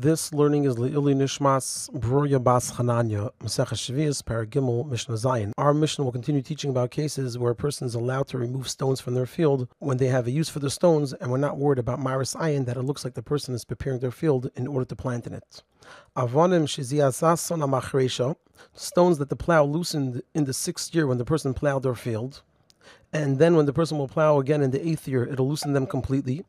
This learning is Le'ili Nishmas Bruria Bas Chananya, Masech Shvius, Paragimel, Mishnah Zayin. Our mission will continue teaching about cases where a person is allowed to remove stones from their field when they have a use for the stones and we're not worried about Maris Ayin that it looks like the person is preparing their field in order to plant in it. Avonim Shiziasason Amachresha, stones that the plow loosened in the sixth year when the person plowed their field. And then when the person will plow again in the eighth year, it'll loosen them completely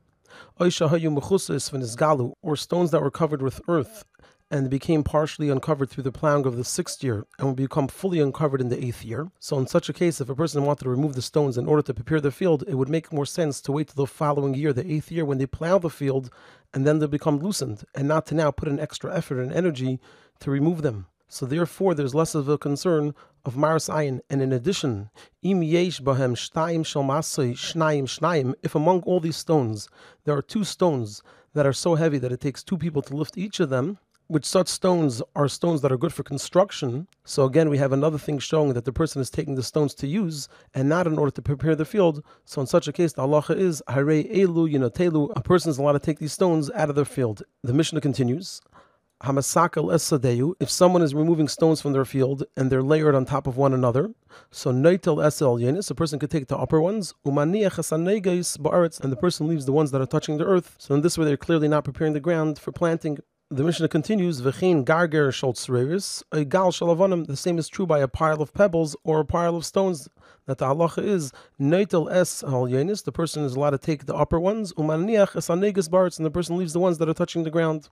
or stones that were covered with earth and became partially uncovered through the plowing of the sixth year and will become fully uncovered in the eighth year. So, in such a case, if a person wanted to remove the stones in order to prepare the field, it would make more sense to wait till the following year, the eighth year, when they plow the field, and then they become loosened, and not to now put an extra effort and energy to remove them. So therefore, there's less of a concern of Maris Ayin. And in addition, Im Yesh Bahem Shtaim Shalmasai Shnaim Shnaim, if among all these stones there are two stones that are so heavy that it takes two people to lift each of them, which such stones are stones that are good for construction. So again, we have another thing showing that the person is taking the stones to use and not in order to prepare the field. So in such a case, the halacha is Hare Elu Yinotelu. A person is allowed to take these stones out of their field. The Mishnah continues. If someone is removing stones from their field and they're layered on top of one another, so noitel esel yenis, a person could take the upper ones, umaniach and the person leaves the ones that are touching the earth. So in this way, they're clearly not preparing the ground for planting. The Mishnah continues, V'chein garger sholtz a gal shalavanim. The same is true by a pile of pebbles or a pile of stones. That the halacha is noitel es al yenis. The person is allowed to take the upper ones, umaniach es baretz, and the person leaves the ones that are touching the ground.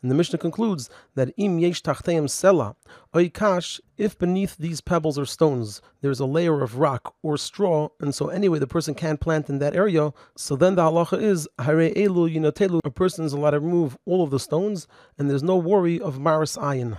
And the Mishnah concludes that im yesh tachteim sela oikash, if beneath these pebbles or stones there's a layer of rock or straw, and so anyway the person can't plant in that area, so then the halacha is hare elu yinotelu, a person is allowed to remove all of the stones, and there's no worry of maris ayin.